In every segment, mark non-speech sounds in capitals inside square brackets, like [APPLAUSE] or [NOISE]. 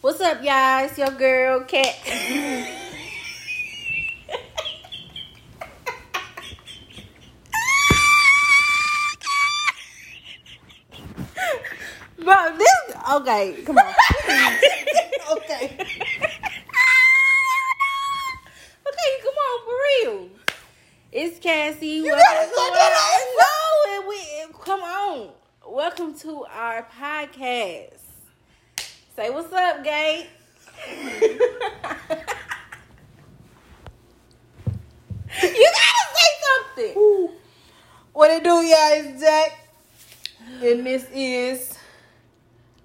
What's up, y'all? It's your girl, Cat. Bro, this okay. Come on. [LAUGHS] okay. okay, come on for real. It's Cassie. You gotta to that No, and we come on. Welcome to our podcast. Say what's up, gay. you gotta say something. What it do, y'all? It's Jack. And this is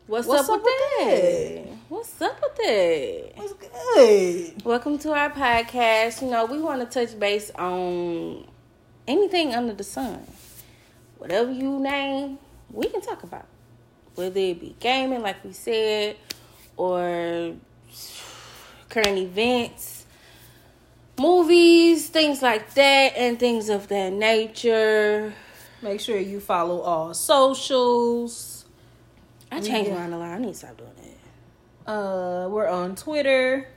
What's, What's up, up with with that? What's up with that? What's Good. Welcome to our podcast. You know, we want to touch base on anything under the sun. Whatever you name, we can talk about. Whether it be gaming, like we said, or current events, movies, things like that, and things of that nature. Make sure you follow all socials. I changed get- mine a lot. I need to stop doing that. Uh, we're on Twitter.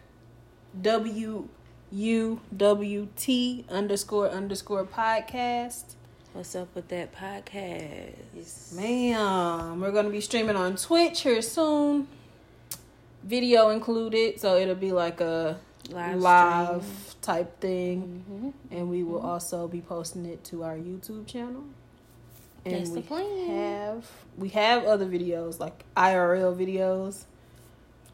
W U W T underscore underscore podcast. What's up with that podcast? Ma'am, we're gonna be streaming on Twitch here soon. Video included, so it'll be like a Live live, type thing, Mhm. and we will also be posting it to our YouTube channel. And That's the we plan. have we have other videos like IRL videos.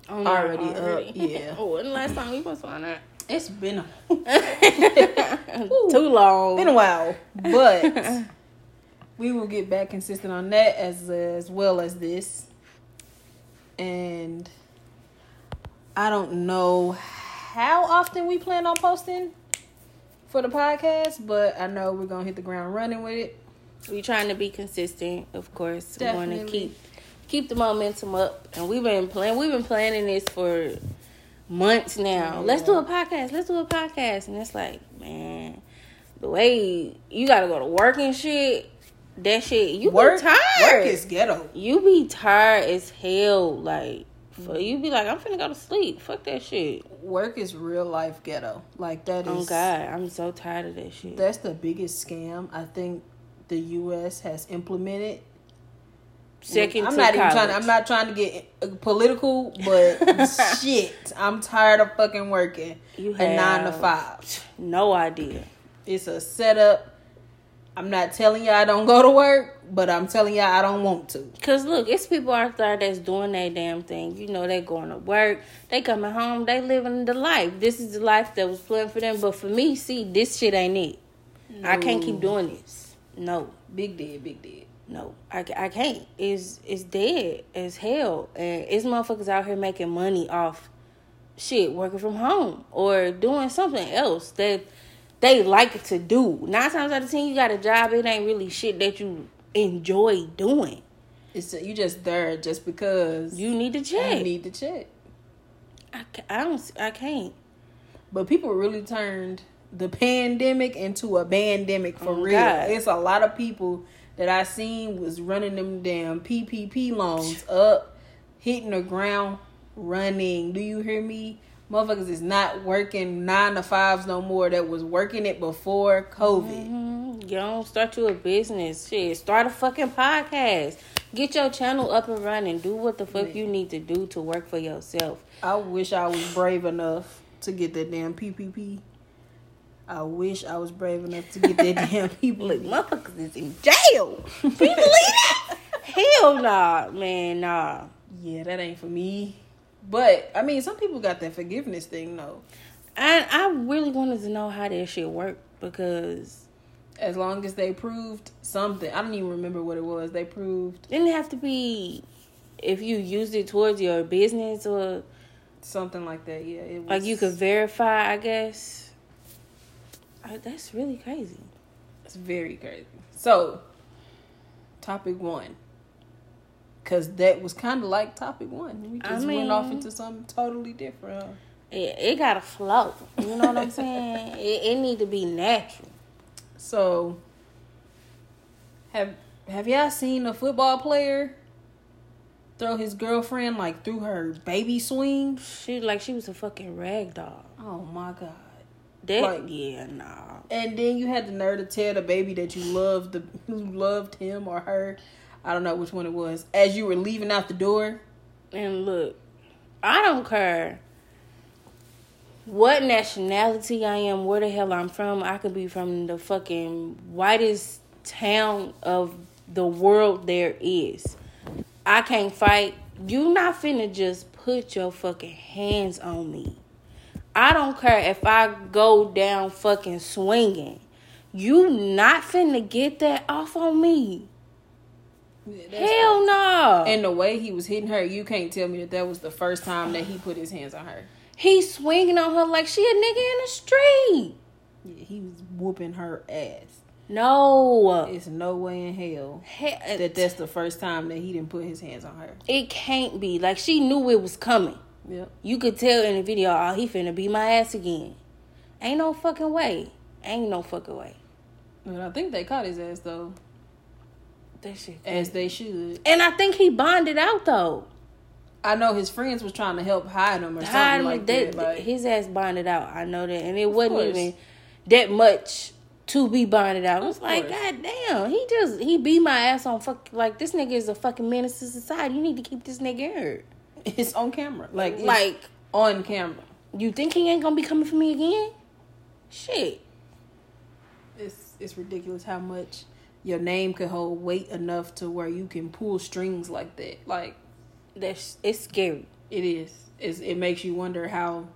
On Already there up, [LAUGHS] yeah. oh, the last time we was on that? It's been a, [LAUGHS] Too long. been a while, but [LAUGHS] we will get back consistent on that as as well as this. And I don't know how often we plan on posting for the podcast, but I know we're gonna hit the ground running with it. We're trying to be consistent, of course. We want to Definitely. keep keep the momentum up, and we've been planning. We've been planning this for months now. Let's do a podcast. Let's do a podcast, and it's like, man, the way you got to go to work and shit. That shit, you work, tired. work is ghetto. you be tired as hell. Like, for you be like, I'm finna go to sleep. Fuck that shit. Work is real life ghetto. Like that oh, is. Oh God, I'm so tired of that shit. That's the biggest scam I think the U.S. has implemented. Second I'm to not even college. trying. I'm not trying to get uh, political, but [LAUGHS] shit, I'm tired of fucking working You a nine to five. No idea. It's a setup. I'm not telling y'all I don't go to work, but I'm telling y'all I don't want to. Cause look, it's people out there that's doing their damn thing. You know, they going to work, they coming home, they living the life. This is the life that was planned for them. But for me, see, this shit ain't it. I can't keep doing this. No, Big dead, big dead. No, I, I can't. It's it's dead as hell, and it's motherfuckers out here making money off shit, working from home or doing something else that they like to do. Nine times out of ten, you got a job. It ain't really shit that you enjoy doing. It's you just there just because You need to you check. need to check. I, I don't. I can't. But people really turned the pandemic into a pandemic for Oh, real. God. It's a lot of people that I seen was running them damn PPP loans up, hitting the ground, running. Do you hear me? Motherfuckers is not working nine to fives no more. That was working it before COVID. Mhm. You don't start you a business. Shit, start a fucking podcast. Get your channel up and running. Do what the fuck you need to do to work for yourself. I wish I was brave enough to get that damn PPP. I wish I was brave enough to get that [LAUGHS] damn people. like motherfuckers is in jail. Can you believe that? [LAUGHS] Hell nah, man, nah. Yeah, that ain't for me. But I mean, some people got that forgiveness thing though. And I really wanted to know how that shit worked because As long as they proved something, I don't even remember what it was. They proved didn't it have to be if you used it towards your business or something like that. Yeah, it was like you could verify. I guess I, that's really crazy. It's very crazy. So, topic one, because that was kind of like topic one. We I just went off into something totally different. huh? It, it gotta flow. You know what I'm [LAUGHS] saying? It, it need to be natural. So, have have y'all seen a football player throw his girlfriend like through her baby swing. She like she was a fucking rag doll. Oh my god. That Like- yeah, nah. And then you had the nerve to tell the baby that you loved the who loved him or her. I don't know which one it was. As you were leaving out the door. And look, I don't care what nationality I am, where the hell I'm from. I could be from the fucking whitest town of the world there is. I can't fight. You not finna just put your fucking hands on me. I don't care if I go down fucking swinging. You not finna get that off on me. Hell no. And the way he was hitting her, you can't tell me that that was the first time that he put his hands on her. He's swinging on her like she a nigga in the street. Yeah, he was whooping her ass. No. It's no way in hell He- that that's the first time that he didn't put his hands on her. it can't be. Like she knew it was coming. Yep. You could tell in the video, oh, he finna beat my ass again. Ain't no fucking way. Ain't no fucking way. But I think they caught his ass though, That shit. as they should. And I think he bonded out though. I know his friends was trying to help hide him or Hide something him, like that, that. Like, his ass bonded out. I know that, and it wasn't course. even that much to be bonded out. I was like. God damn, he just he beat my ass on fuck. Like this nigga is a fucking menace to society. You need to keep this nigga here. It's on camera, like it's Like on camera. you think he ain't gonna be coming for me again? Shit. It's it's ridiculous how much your name could hold weight enough to where you can pull strings like that. Like That's it's scary. it is. It's, it makes you wonder how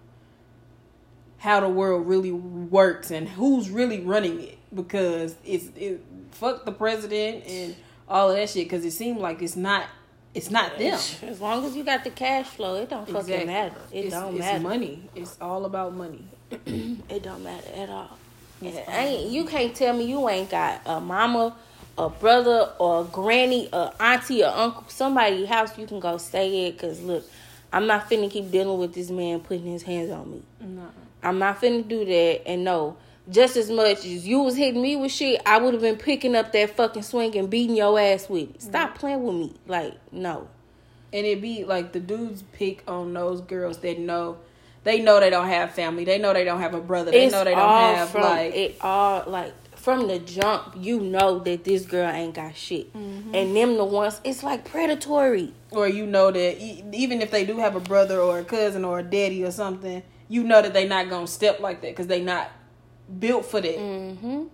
how the world really works and who's really running it because it's it fuck the president and all of that shit because it seemed like it's not it's not them. As long as you got the cash flow, it don't fucking Exactly. matter. It it's, don't it's matter. It's money. It's all about money. [CLEARS THROAT] It don't matter at all. You can't tell me you ain't got a mama, a brother, or a granny, a auntie, or uncle, somebody house you can go stay at. Cause look, I'm not finna keep dealing with this man putting his hands on me. No. I'm not finna do that. And no, just as much as you was hitting me with shit, I would have been picking up that fucking swing and beating your ass with it. Stop playing with me. Like no. And it be like the dudes pick on those girls that know they know they don't have family. They know they don't have a brother. They know they don't have from like it all like from the jump you know that this girl ain't got shit Mm-hmm. and them the ones it's like predatory or you know that e- even if they do have a brother or a cousin or a daddy or something, you know that they not gonna step like that because they not built for that. mm-hmm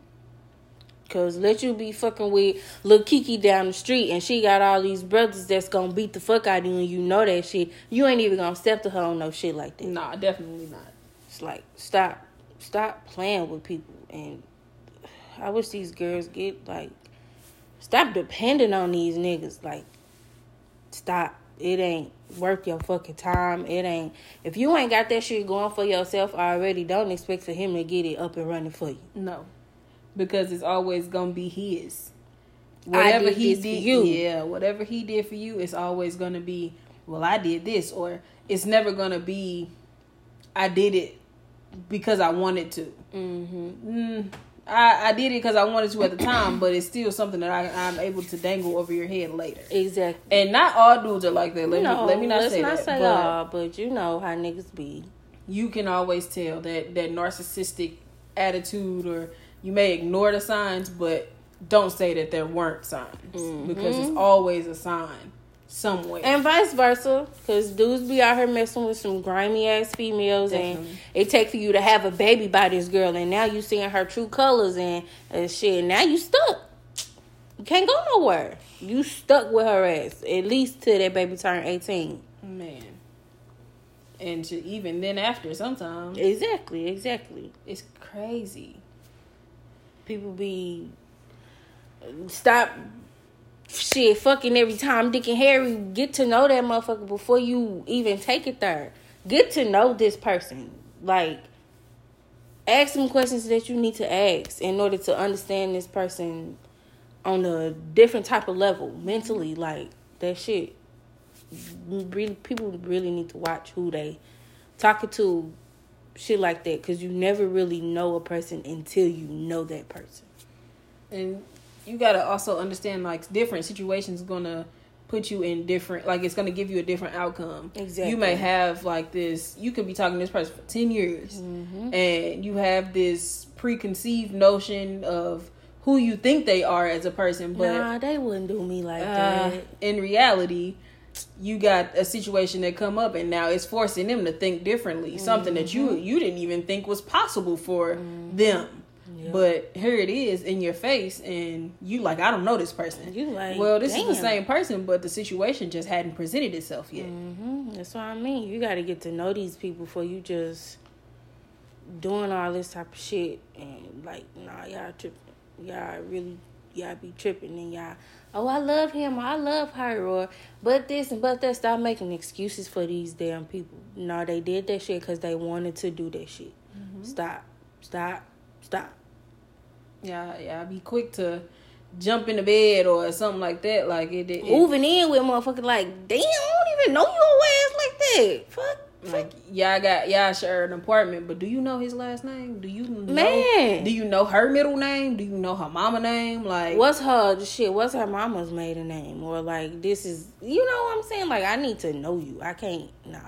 Cause let you be fucking with Lil Kiki down the street and she got all these brothers that's gonna beat the fuck out of you and you know that shit. You ain't even gonna step to her on no shit like that. Nah, definitely not. It's like stop, stop playing with people, and I wish these girls get like stop depending on these niggas. Like stop. It ain't worth your fucking time. It ain't. If you ain't got that shit going for yourself already, don't expect for him to get it up and running for you. No, because it's always gonna be his. I did this for you. yeah, whatever he did for you, it's always gonna be. Well, I did this, or it's never gonna be. I did it because I wanted to. Mm-hmm. Mm, I, I did it because I wanted to at the time, but it's still something that I, I'm able to dangle over your head later. Exactly. And not all dudes are like that. Let no, me let me not let's say not that. say but all, but you know how niggas be. you can always tell that that narcissistic attitude, or you may ignore the signs, but don't say that there weren't signs because it's mm-hmm. always a sign somewhere. And vice versa, because dudes be out here messing with some grimy ass females, Definitely. and it take for you to have a baby by this girl, and now you seeing her true colors and uh, shit. And now you stuck. You can't go nowhere. You stuck with her ass at least till that baby turn eighteen. Man. And to even then after sometimes Exactly, exactly. it's crazy. People be stop shit fucking every time Dick and Harry get to know that motherfucker before you even take it there. Get to know this person. Like ask some questions that you need to ask in order to understand this person on a different type of level mentally like that shit really people really need to watch who they talking to shit like that because you never really know a person until you know that person And you gotta also understand like different situations gonna put you in different like it's gonna give you a different outcome. Exactly. You may have like this you could be talking to this person for ten years Mm-hmm. and you have this preconceived notion of who you think they are as a person, but nah, they wouldn't do me like uh, that. in reality, you got a situation that come up, and now it's forcing them to think differently. Something that you Mm-hmm. you didn't even think was possible for them, but here it is in your face, and you like I don't know this person. You like, well, this is the same person, but the situation just hadn't presented itself yet. hmm That's what I mean. You got to get to know these people before you just doing all this type of shit and like, nah, y'all tripping. Y'all really, y'all be tripping and y'all, oh, I love him or I love her or but this and but that. Stop making excuses for these damn people. No, they did that shit because they wanted to do that shit. Stop, stop, stop. Yeah, yeah, I be quick to jump in the bed or something like that. Like it, it, it Moving in with motherfucker like, damn, I don't even know your ass like that. Fuck. Like y'all got y'all share an apartment, but do you know his last name? Do you know, Man. Do you know her middle name? Do you know her mama name? Like What's her shit? What's her mama's maiden name? Or like this is you know what I'm saying? Like I need to know you. I can't nah.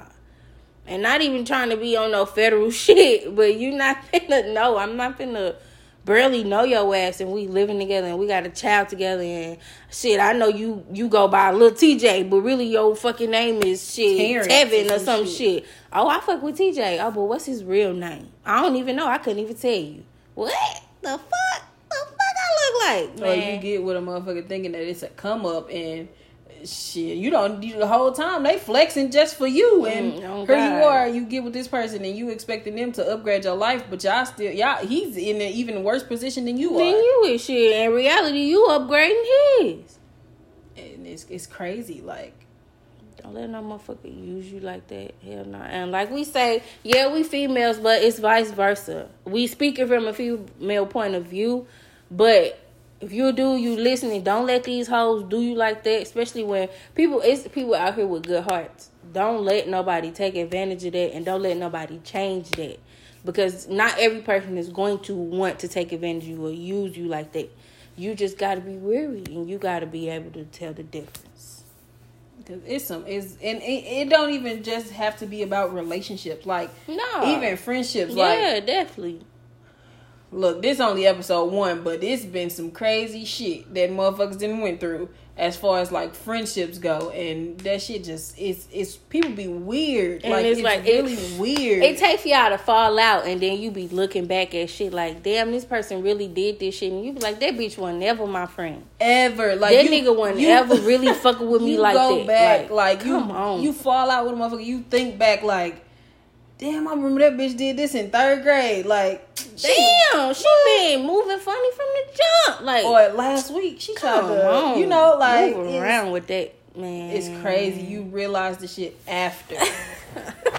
And not even trying to be on no federal [LAUGHS] shit, but you not [LAUGHS] finna know. I'm not finna barely know your ass and we living together and we got a child together and shit. I know you you go by little TJ, but really your fucking name is shit Terrence Tevin or some some shit. Oh, I fuck with TJ. Oh, but what's his real name? I don't even know. I couldn't even tell you. What the fuck? The fuck I look like? or Man. you get with a motherfucker thinking that it's a come up and shit, you don't you, the whole time they flexing just for you and Mm, oh here you are, you get with this person and you expecting them to upgrade your life, but y'all still y'all he's in an even worse position than you are. Then you is shit. In reality, you upgrading his. And it's it's crazy, like Don't let no motherfucker use you like that. Hell no. And like we say, yeah, we females, but it's vice versa. We speaking from a female point of view, but if you do, you listening. Don't let these hoes do you like that. Especially when people, it's people out here with good hearts. Don't let nobody take advantage of that, and don't let nobody change that. Because not every person is going to want to take advantage of you or use you like that. You just got to be wary, and you got to be able to tell the difference. Cause it's some it's and it, it don't even just have to be about relationships like No. even friendships like Yeah, definitely. Look this only episode one but it's been some crazy shit that motherfuckers didn't went through as far as like friendships go and that shit just it's it's people be weird And like it's it's, like- it- really weird It takes for y'all to fall out, and then you be looking back at shit like, damn, this person really did this shit, and you be like, that bitch was never my friend. ever like that you- nigga wasn't you- ever really [LAUGHS] fucking with me you like go that. back like, you come on. you fall out with a motherfucker you think back like damn I remember that bitch did this in third grade like [TSK] damn, she been moving funny from the jump, like, or last week she tried come to on, you know like move around with that man. It's crazy. You realize the shit after. [LAUGHS]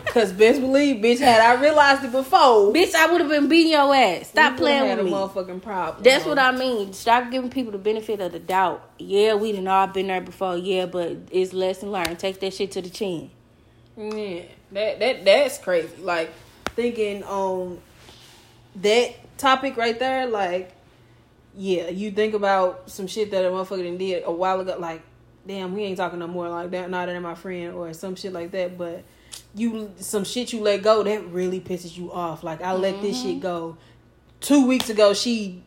Cause best believe, bitch, had I realized it before, bitch, I would have been beating your ass. Stop playing with me. had a motherfucking problem. That's what I mean. Stop giving people the benefit of the doubt. Yeah, we done all been there before. Yeah, but it's lesson learned. Take that shit to the chin. Yeah, that that that's crazy. Like thinking on that topic right there. Like, yeah, you think about some shit that a motherfucker done did a while ago. Like, damn, we ain't talking no more like that. Not that my friend or some shit like that. But you some shit you let go that really pisses you off. Like I let this shit mm-hmm. go. Two weeks ago, she.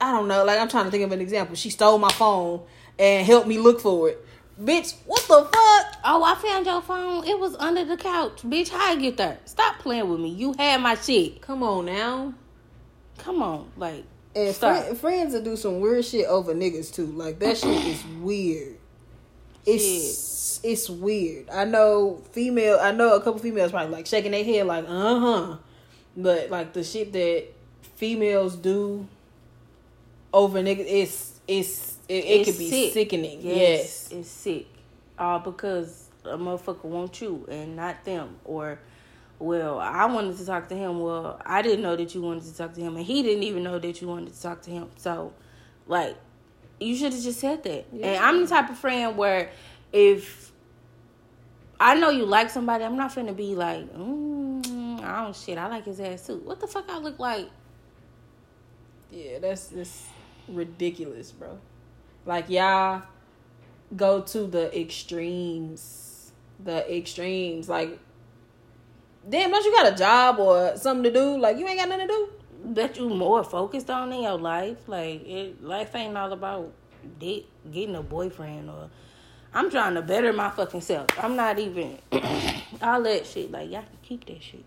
I don't know. Like I'm trying to think of an example. She stole my phone and helped me look for it. Bitch, what the fuck? Oh, I found your phone. It was under the couch. Bitch, how I get there? Stop playing with me. You had my shit. Come on now. Come on. Like, And fri- friends will do some weird shit over niggas too. Like that shit is weird. It's it's weird. I know female. I know a couple females probably like shaking their head like uh huh, but like the shit that females do over niggas, it's it's it, it could be sick. sickening. Yes, Yes. It's sick. All because a motherfucker wants you and not them. Or, well, I wanted to talk to him. Well, I didn't know that you wanted to talk to him. And he didn't even know that you wanted to talk to him. So, like, you should have just said that. And I'm the type of friend where if I know you like somebody, I'm not finna be like, mm, I don't shit. I like his ass too. What the fuck I look like? Yeah, that's just ridiculous, bro. Like y'all go to the extremes. The extremes. Like, damn, don't you got a job or something to do? Like, you ain't got nothing to do? that you more focused on in your life. Like it, life ain't all about dick, getting a boyfriend or. I'm trying to better my fucking self. I'm not even [COUGHS] all that shit. Like y'all can keep that shit.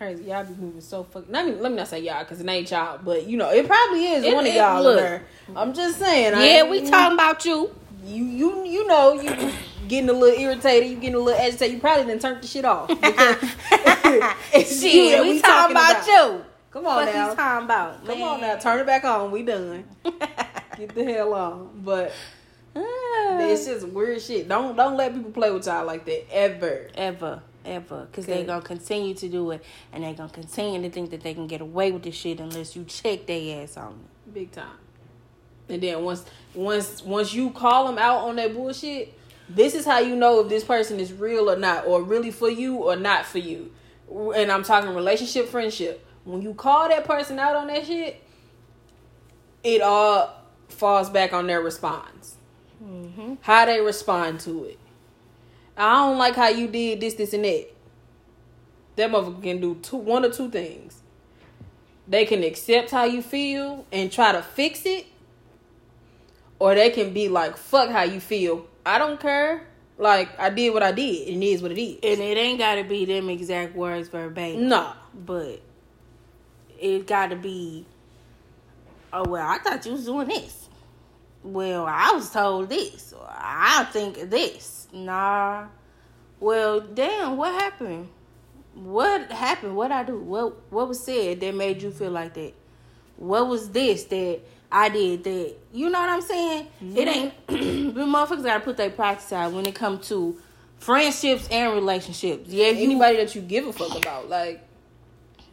Crazy. Y'all be moving so fucking. Let me let me not say y'all because it ain't y'all, but you know it probably is It- one of y'all. look. I'm just saying. Yeah, ain't- we talking about you. You you you know you getting a little irritated. You getting a little agitated. You probably done turn the shit off. [LAUGHS] Because [LAUGHS] [LAUGHS] Shit, that we, talking about, you. Come on What now. you talking about? Come on now. Turn it back on. We done. Get the hell on. But [SIGHS] it's just weird shit. Don't don't let people play with y'all like that ever. ever, ever, because they're gonna continue to do it, and they're gonna continue to think that they can get away with this shit unless you check their ass on it. Big time. And then once once once you call them out on that bullshit, this is how you know if this person is real or not, or really for you or not for you. And I'm talking relationship, friendship. When you call that person out on that shit, it all falls back on their response. Mm-hmm. How they respond to it. I don't like how you did this, this, and that. That motherfucker can do two, one or two things. They can accept how you feel and try to fix it, or they can be like, "Fuck how you feel. I don't care. Like I did what I did, and it is what it is." And it ain't gotta be them exact words verbatim. Nah, but it got to be. Oh well, I thought you was doing this. Well, I was told this. I think this. Nah. Well, damn, what happened? What happened? What I do? What What was said that made you feel like that? What was this that I did that? You know what I'm saying? It mm-hmm. ain't. [CLEARS THROAT] the motherfuckers gotta put their pride aside when it comes to friendships and relationships. Yeah, if you anybody that you give a fuck about, like,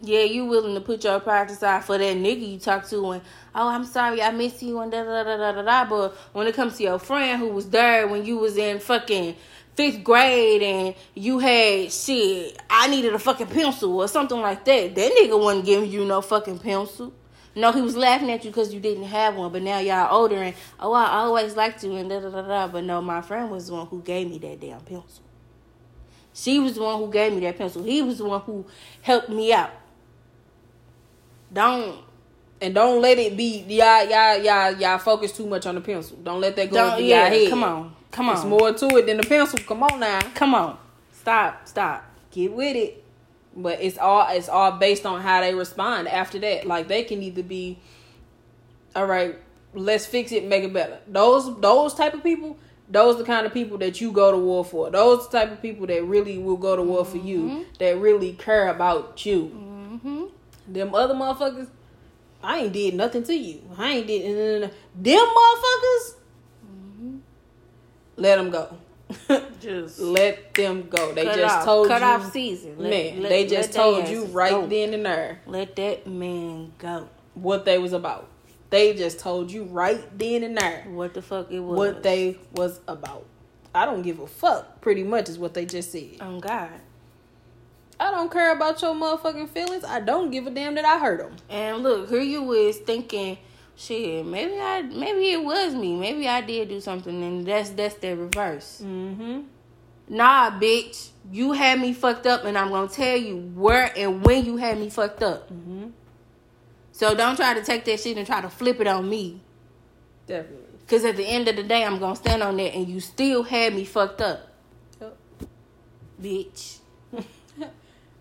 yeah, you willing to put your pride aside for that nigga you talk to and oh I'm sorry I miss you and da da da da da da but when it comes to your friend who was there when you was in fucking fifth grade and you had shit, I needed a fucking pencil or something like that. That nigga wasn't giving you no fucking pencil. No, he was laughing at you because you didn't have one, but now y'all older and oh I always liked you and da da da da but no, my friend was the one who gave me that damn pencil. She was the one who gave me that pencil. He was the one who helped me out. Don't and don't let it be y'all y'all y'all y'all focus too much on the pencil. Don't let that go don't yeah. y'all head. Come on, come on, It's more to it than the pencil. Come on now, Come on, stop, stop. get with it. But it's all it's all based on how they respond after that. Like they can either be, all right, let's fix it, make it better. Those those type of people, those the kind of people that you go to war for. Those type of people that really will go to war for you. That really care about you. Mm-hmm. Them other motherfuckers, I ain't did nothing to you. I ain't did them motherfuckers. Mm-hmm. Let them go. [LAUGHS] Just [LAUGHS] let them go. They just off, told cut you, off season. Let- man. let- they just told you right go. then and there Let that man go. what they was about. They just told you right then and there What the fuck it was? what they was about. I don't give a fuck. Pretty much is what they just said. On God. I don't care about your motherfucking feelings. I don't give a damn that I hurt them. And look, here you is thinking, shit, maybe I, maybe it was me. Maybe I did do something, and that's that's the reverse. Mm-hmm. Nah, bitch, you had me fucked up, and I'm gonna tell you where and when you had me fucked up. Mm-hmm. So don't try to take that shit and try to flip it on me. Definitely. Cause at the end of the day, I'm gonna stand on that, and you still had me fucked up, Yep. bitch.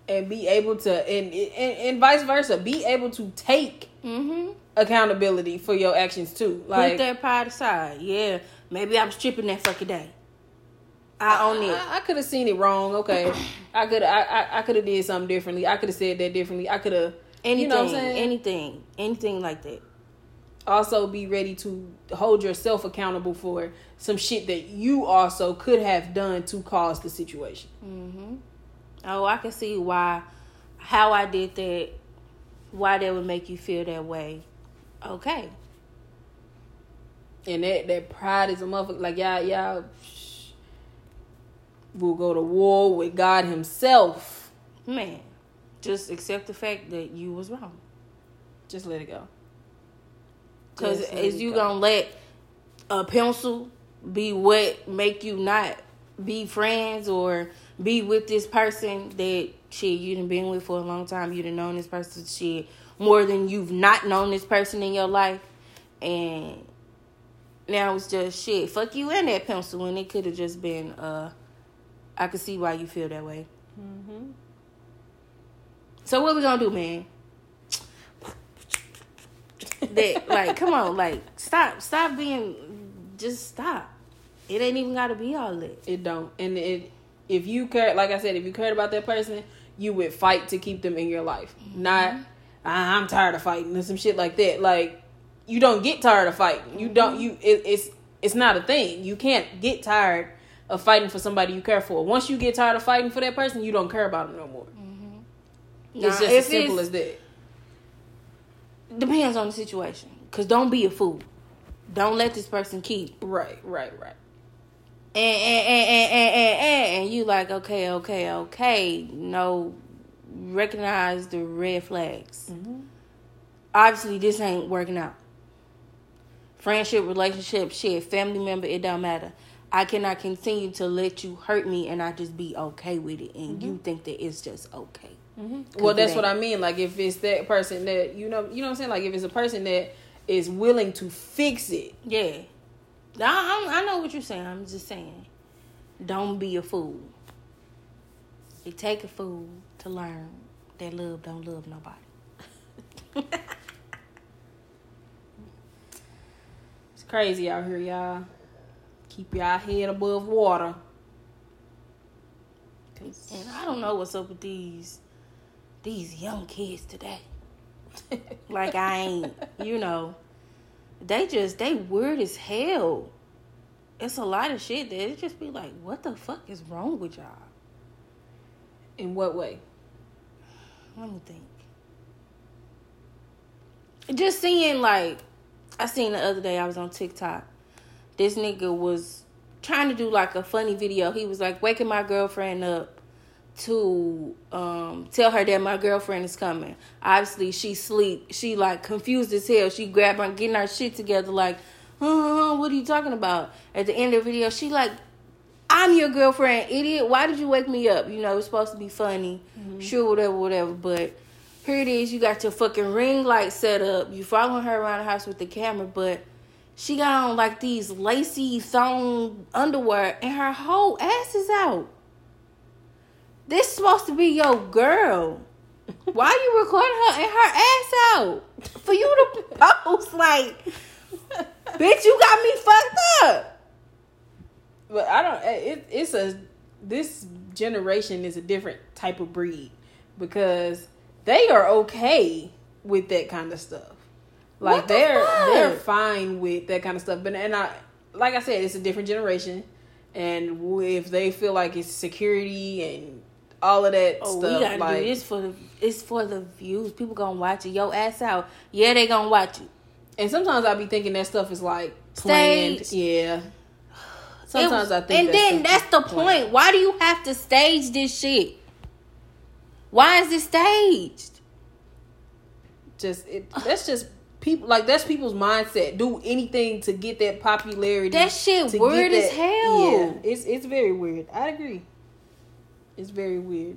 And be able to, and, and and vice versa, be able to take Mm-hmm. accountability for your actions too. Put Like that pride aside. Yeah, maybe I was tripping that fucking day. I own it. I, I could have seen it wrong. Okay, I could I I, I could have did something differently. I could have said that differently. I could have Anything, you know what I'm saying? anything, anything like that. also be ready to hold yourself accountable for some shit that you also could have done to cause the situation. hmm Oh, I can see why, how I did that, why that would make you feel that way. Okay. And that that pride is a motherfucker. Like y'all y'all shh, will go to war with God Himself. Man, just accept the fact that you was wrong. Just let it go. Because is you go. gonna let a pencil be what make you not be friends or be with this person that shit you done been with for a long time. You done known this person shit more than you've not known this person in your life, and now it's just shit. Fuck you and that pencil, and it could have just been. uh I could see why you feel that way. Mm-hmm. So what we gonna do, man? that like, come on, like, stop, stop being, just stop. It ain't even gotta be all that. It don't. And it if you care like I said, if you cared about that person, you would fight to keep them in your life. Mm-hmm. Not "Ah, I'm tired of fighting and some shit like that. Like you don't get tired of fighting. You Mm-hmm. don't you it, it's it's not a thing. You can't get tired of fighting for somebody you care for. Once you get tired of fighting for that person, you don't care about them no more. It's Nah, just as simple as that. Depends on the situation. Cause don't be a fool. Don't let this person keep. Right, right, right. And and and and and, and, you like, okay, okay, okay. No, recognize the red flags. Mm-hmm. Obviously, this ain't working out. Friendship, relationship, shit, family member, it don't matter. I cannot continue to let you hurt me and I just be okay with it, and you mm-hmm. think that it's just okay. Mm-hmm. Well, that's what. I mean. Like if it's that person that you know, you know what I'm saying. Like if it's a person that is willing to fix it. Yeah. I, I I know what you're saying. I'm just saying, don't be a fool. It take a fool to learn that love don't love nobody. [LAUGHS] It's crazy out here, y'all. Keep y'all head above water. And I don't know what's up with these these young kids today. [LAUGHS] Like I ain't, you know, they just they weird as hell. It's a lot of shit that it just be like, what the fuck is wrong with y'all? In what way? Let me think. Just seeing like I seen the other day I was on TikTok. This nigga was trying to do like a funny video. He was like waking my girlfriend up to um tell her that my girlfriend is coming. Obviously she sleep. She like confused as hell. She grabbed her getting her shit together like, uh, what are you talking about? At the end of the video, she like I'm your girlfriend, idiot. Why did you wake me up? You know, it's supposed to be funny. Sure, whatever, whatever. But here it is. You got your fucking ring light set up. You following her around the house with the camera, but she got on like these lacy thong underwear and her whole ass is out. This supposed to be your girl. Why you recording her and her ass out? For you to post like, bitch, you got me fucked up. But I don't. It, it's a this generation is a different type of breed because they are okay with that kind of stuff. Like the they're fuck? they're fine with that kind of stuff. But and I like I said, it's a different generation, and if they feel like it's security and all of that Oh, stuff, we gotta like do this for the it's for the views. People gonna watch it. Yo ass out. Yeah, they gonna watch it. and sometimes I be thinking that stuff is like planned. Staged. Yeah. Sometimes It- I think and that then that's the point. Why do you have to stage this shit? Why is it staged? just it that's just people like that's people's mindset do anything to get that popularity That shit weird get as hell. yeah it's it's very weird i agree it's very weird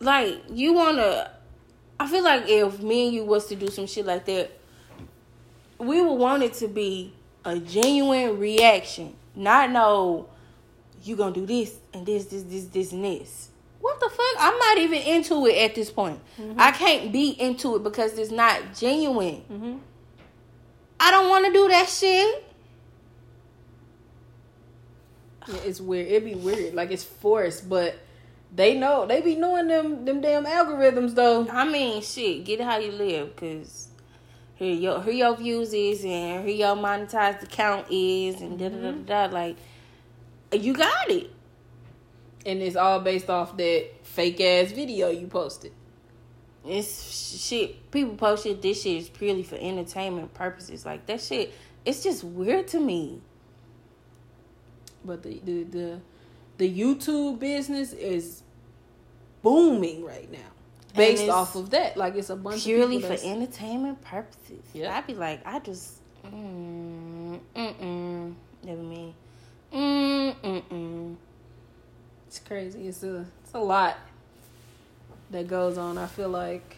Like you wanna. I feel like if me and you was to do some shit like that, we would want it to be a genuine reaction, not no. You gonna do this and this, this, this, this, and this. What the fuck? I'm not even into it at this point. I can't be into it because it's not genuine. mm-hmm. I don't want to do that shit. yeah, it's weird it'd be weird like it's forced but they know they be knowing them them damn algorithms though I mean, shit, get it how you live, cause here your here your views is and here your monetized account is and da da da mm-hmm. da. da. Like, you got it. and it's all based off that fake ass video you posted It's shit. People post shit. This shit is purely for entertainment purposes. Like that shit. It's just weird to me. but the the the, the youtube business is booming right now based off of that like it's a bunch Purely of for entertainment purposes. Yeah. I'd be like, I just, mm, mm, mm, never mind. Mm mm mm. It's crazy. It's a it's a lot that goes on. I feel like.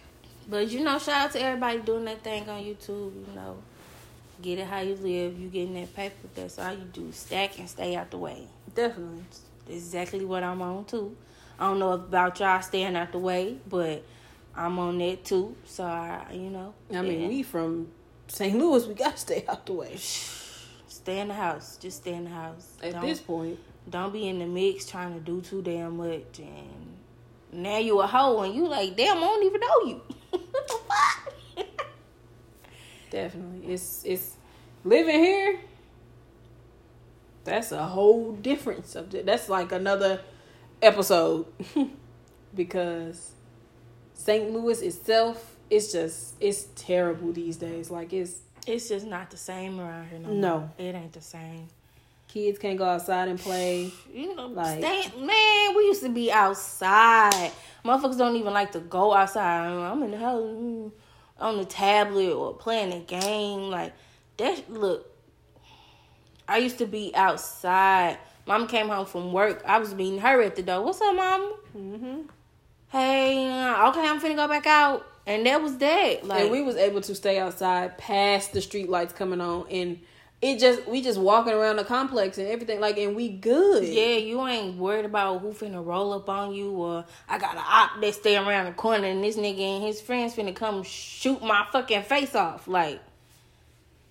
But you know, shout out to everybody doing that thing on YouTube. You know, get it how you live. You getting that paper. That's all you do. Stack and stay out the way. Definitely. exactly what I'm on too. I don't know about y'all staying out the way, but I'm on that too. So I, you know. I mean, yeah. we from St. Louis. We gotta stay out the way. Stay in the house. Just stay in the house. At don't, this point, don't be in the mix trying to do too damn much. And now you a hoe, and you like, damn, I don't even know you. [LAUGHS] what the fuck? Definitely, it's it's living here. That's a whole different subject. That's like another episode [LAUGHS] because St. Louis itself, it's just it's terrible these days. Like it's it's just not the same around here. No, no. More. it ain't the same. Kids can't go outside and play. You know, like man, we used to be outside. Motherfuckers don't even like to go outside. I'm in the house mm, on the tablet or playing a game. Like that. Look, I used to be outside. Mom came home from work. I was meeting her at the door. What's up, mom? Mm-hmm. Hey, uh, okay, I'm finna go back out and that was that. Like, and we was able to stay outside past the street lights coming on, and it just we just walking around the complex and everything like, and we good. Yeah, you ain't worried about who finna roll up on you, or I got an op that stay around the corner, and this nigga and his friends finna come shoot my fucking face off. Like,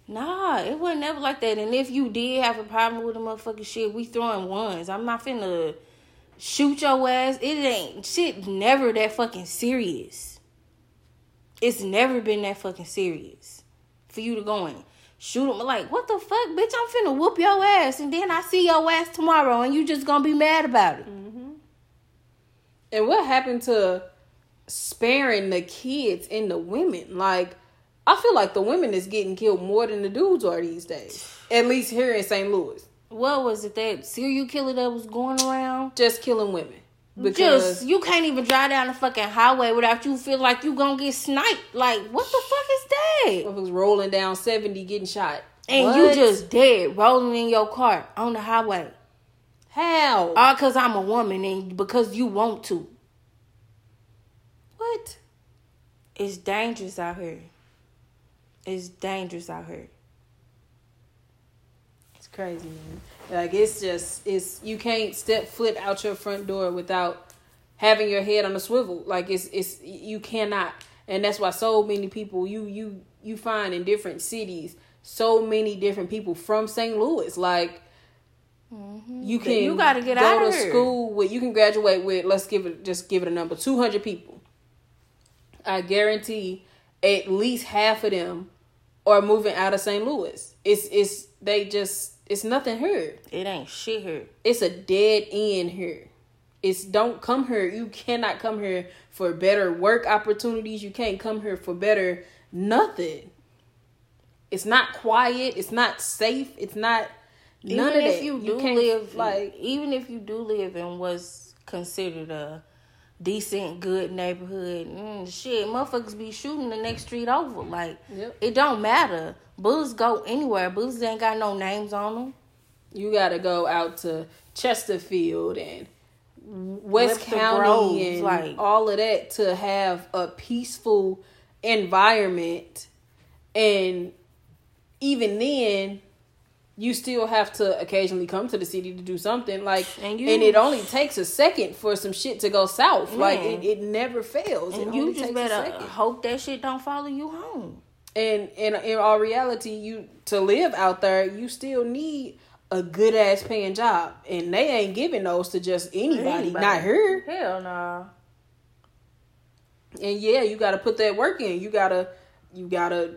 nah, it wasn't never like that. And if you did have a problem with the motherfucking shit, we throwing ones. I'm not finna shoot your ass. It ain't shit. Never that fucking serious. It's never been that fucking serious for you to go in. Shoot him like, what the fuck, bitch? I'm finna whoop your ass, and then I see your ass tomorrow, and you just gonna be mad about it. Mm-hmm. And what happened to sparing the kids and the women? Like, I feel like the women is getting killed more than the dudes are these days. At least here in St. Louis. What was it that serial killer that was going around? Just killing women. Because Just you can't even drive down the fucking highway without you feel like you gonna get sniped. Like what the fuck is that? was rolling down seventy, getting shot, and what? you just dead rolling in your car on the highway. How? All because I'm a woman and because you want to. What? It's dangerous out here. It's dangerous out here. It's crazy, man. Like it's just it's you can't step foot out your front door without having your head on a swivel. Like it's it's you cannot. And that's why so many people you you you find in different cities so many different people from St. Louis. Like mm-hmm. you can you gotta get go out to here. school with you can graduate with let's give it just give it a number two hundred people. I guarantee at least half of them are moving out of St. Louis. It's it's they just it's nothing here. It ain't shit here. It's a dead end here. It's don't come here. You cannot come here for better work opportunities. You can't come here for better nothing. It's not quiet. It's not safe. It's not none even if you do you live like even if you do live in what's considered a decent, good neighborhood. Mm, shit, motherfuckers be shooting the next street over. Like yep. it don't matter. Bullets go anywhere. Bullets ain't got no names on them. You got to go out to Chesterfield and West County and like, all of that to have a peaceful environment. And even then, you still have to occasionally come to the city to do something like and, you, and it only takes a second for some shit to go south. Man. like it, it never fails. And it you just better hope that shit don't follow you home. And in in all reality you to live out there you still need a good ass paying job. And they ain't giving those to just anybody, anybody. not her. Hell no. Nah. and yeah you gotta put that work in. You gotta you gotta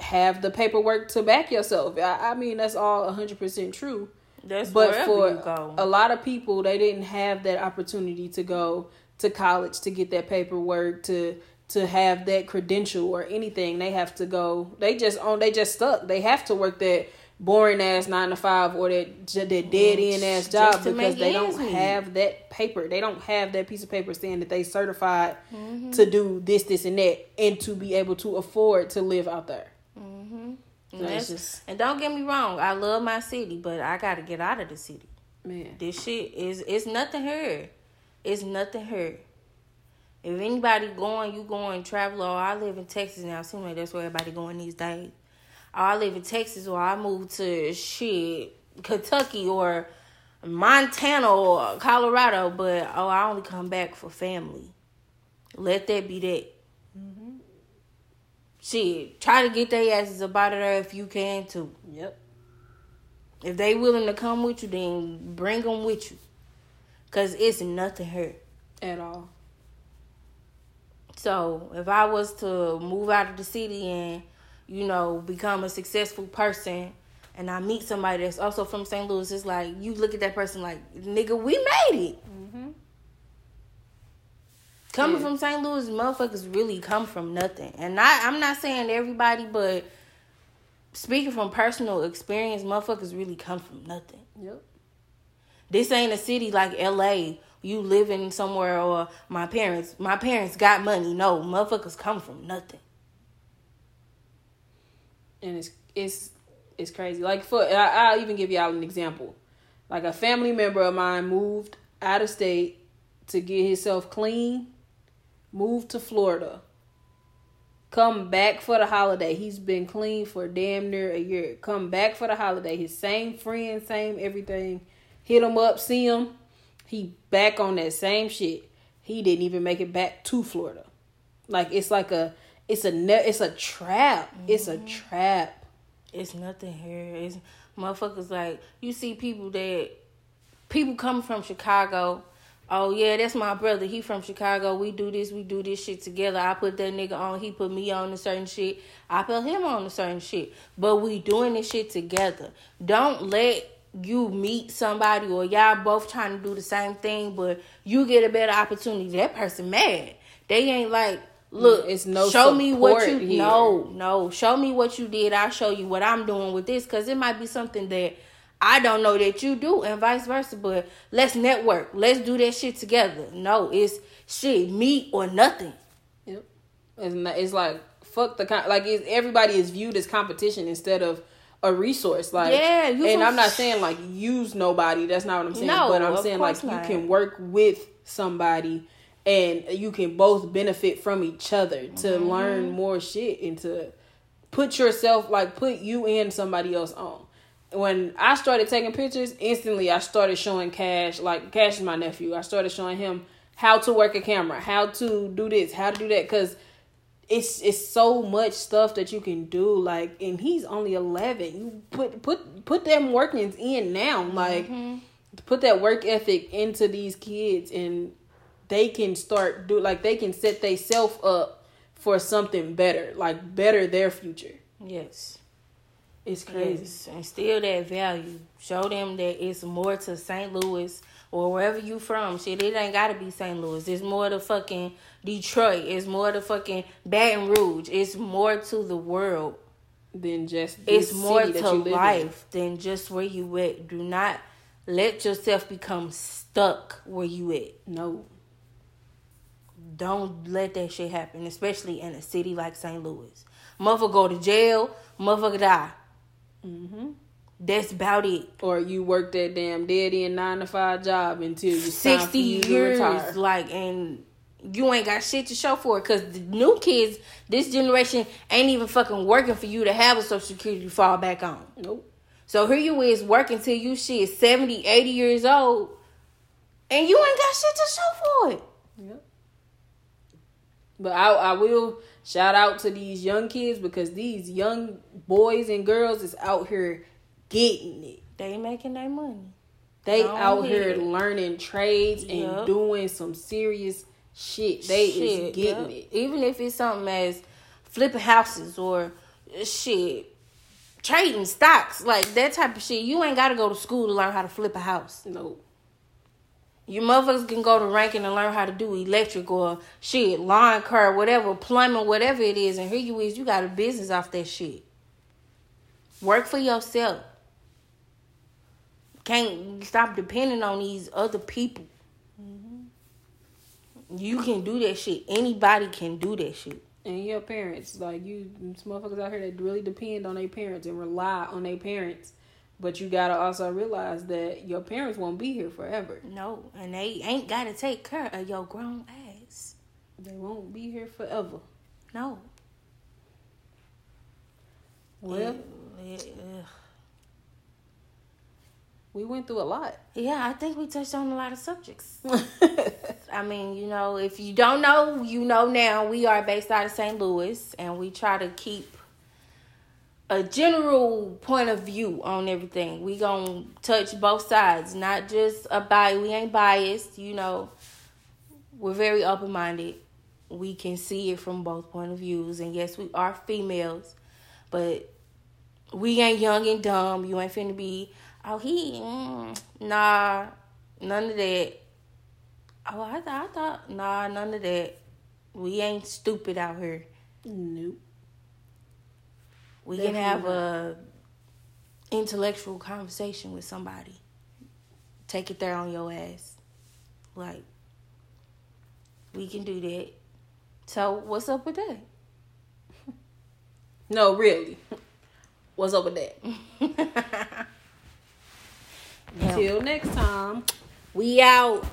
have the paperwork to back yourself. I, I mean, that's all 100% true. That's but for a lot of people, they didn't have that opportunity to go to college to get that paperwork to to have that credential or anything. They have to go. They just on. They just stuck. They have to work that boring ass nine to five or that that dead end ass job because they don't have that paper. They don't have that piece of paper saying that they certified mm-hmm. to do this, this, and that, and to be able to afford to live out there. And, just... and don't get me wrong, I love my city, but I got to get out of the city. Man. This shit is it's nothing here. It's nothing here. If anybody going, you going travel. Or I live in Texas now. Seems like that's where everybody going these days. Or I live in Texas, or I move to shit Kentucky or Montana or Colorado. But oh, I only come back for family. Let that be that. Shit, try to get their asses up out of there if you can too. Yep. If they willing to come with you, then bring them with you. Cause it's nothing here. At all. So if I was to move out of the city and, you know, become a successful person and I meet somebody that's also from St. Louis, it's like you look at that person like, nigga, we made it. Mm-hmm. Coming Yeah. from St. Louis, motherfuckers really come from nothing. And I, I'm not saying everybody, but speaking from personal experience, motherfuckers really come from nothing. Yep. This ain't a city like LA. You living somewhere or my parents. My parents got money. No, motherfuckers come from nothing. and it's it's it's crazy. Like for I, I'll even give y'all an example. Like a family member of mine moved out of state to get himself clean, moved to Florida. Come back for the holiday. He's been clean for damn near a year. Come back for the holiday. His same friend, same everything. Hit him up, see him. He back on that same shit. He didn't even make it back to Florida. Like it's like a it's a ne- it's a trap. It's a mm-hmm. trap. It's nothing here. It's motherfuckers like you see people that people come from Chicago. Oh yeah, that's my brother. He from Chicago. We do this, we do this shit together. I put that nigga on, he put me on a certain shit. I put him on a certain shit. But we doing this shit together. Don't let you meet somebody or y'all both trying to do the same thing, but you get a better opportunity. That person mad. They ain't like, look, It's no show me what you here. no, no. Show me what you did. I'll show you what I'm doing with this because it might be something that I don't know that you do, and vice versa. But let's network. Let's do that shit together. No, it's shit, me or nothing. Yep. It's, not, it's like fuck the con- like it's, everybody is viewed as competition instead of a resource. Like Yeah, and I'm not saying like use nobody. That's not what I'm saying. No, but I'm saying like course you can work with somebody and you can both benefit from each other to Mm-hmm. learn more shit and to put yourself like put you and somebody else on. When I started taking pictures, instantly I started showing Cash, like Cash is my nephew. I started showing him how to work a camera, how to do this, how to do that, because it's it's so much stuff that you can do. Like, and he's only eleven. You put put put them workings in now. Like, mm-hmm. put that work ethic into these kids, and they can start do like they can set themselves up for something better, like better their future. Yes. It's crazy. Yes. Instill that value. Show them that it's more to St. Louis or wherever you from. Shit, it ain't gotta be St. Louis. It's more to fucking Detroit. It's more to fucking Baton Rouge. It's more to the world. Than just It's more to live in. life than just where you at. Do not let yourself become stuck where you at. No, Don't let that shit happen, especially in a city like St. Louis. Motherfucker go to jail, motherfucker die. Hmm That's about it. or you work that damn dead end nine to five job until you Sixty years, like, and you ain't got shit to show for it. Cause the new kids, this generation, ain't even fucking working for you to have a social security to fall back on. Nope. So here you is working till you shit 70, 80 years old, and you ain't got shit to show for it. Yep. But I I will shout out to these young kids because these young boys and girls is out here getting it. They making their money. They Go out here learning trades and Yep. doing some serious shit. They Shit, is getting yeah. it. Even if it's something as flipping houses or shit, trading stocks, like that type of shit. You ain't got to go to school to learn how to flip a house. No. You motherfuckers can go to Ranken and learn how to do electric or shit, lawn care, whatever, plumbing, whatever it is. And here you is, you got a business off that shit. Work for yourself. Can't stop depending on these other people. Mm-hmm. You can do that shit. Anybody can do that shit. And your parents, like you, motherfuckers out here that really depend on their parents and rely on their parents. But you gotta also realize that your parents won't be here forever. No, and they ain't gotta take care of your grown ass. They won't be here forever. No. Well, Yeah, yeah. we went through a lot. Yeah, I think we touched on a lot of subjects. [LAUGHS] I mean, you know, if you don't know, you know now. We are based out of St. Louis, and we try to keep a general point of view on everything. We gonna touch both sides, not just a bias. We ain't biased, you know. We're very open minded. We can see it from both point of views, and yes, we are females, but we ain't young and dumb. You ain't finna be, oh he, mm, nah, none of that. Oh, I thought, I thought, nah, none of that. We ain't stupid out here. Nope. We can have a intellectual conversation with somebody. Take it there on your ass. Like, we can do that. So, what's up with that? No, really. What's up with that? [LAUGHS] Until next time. we out.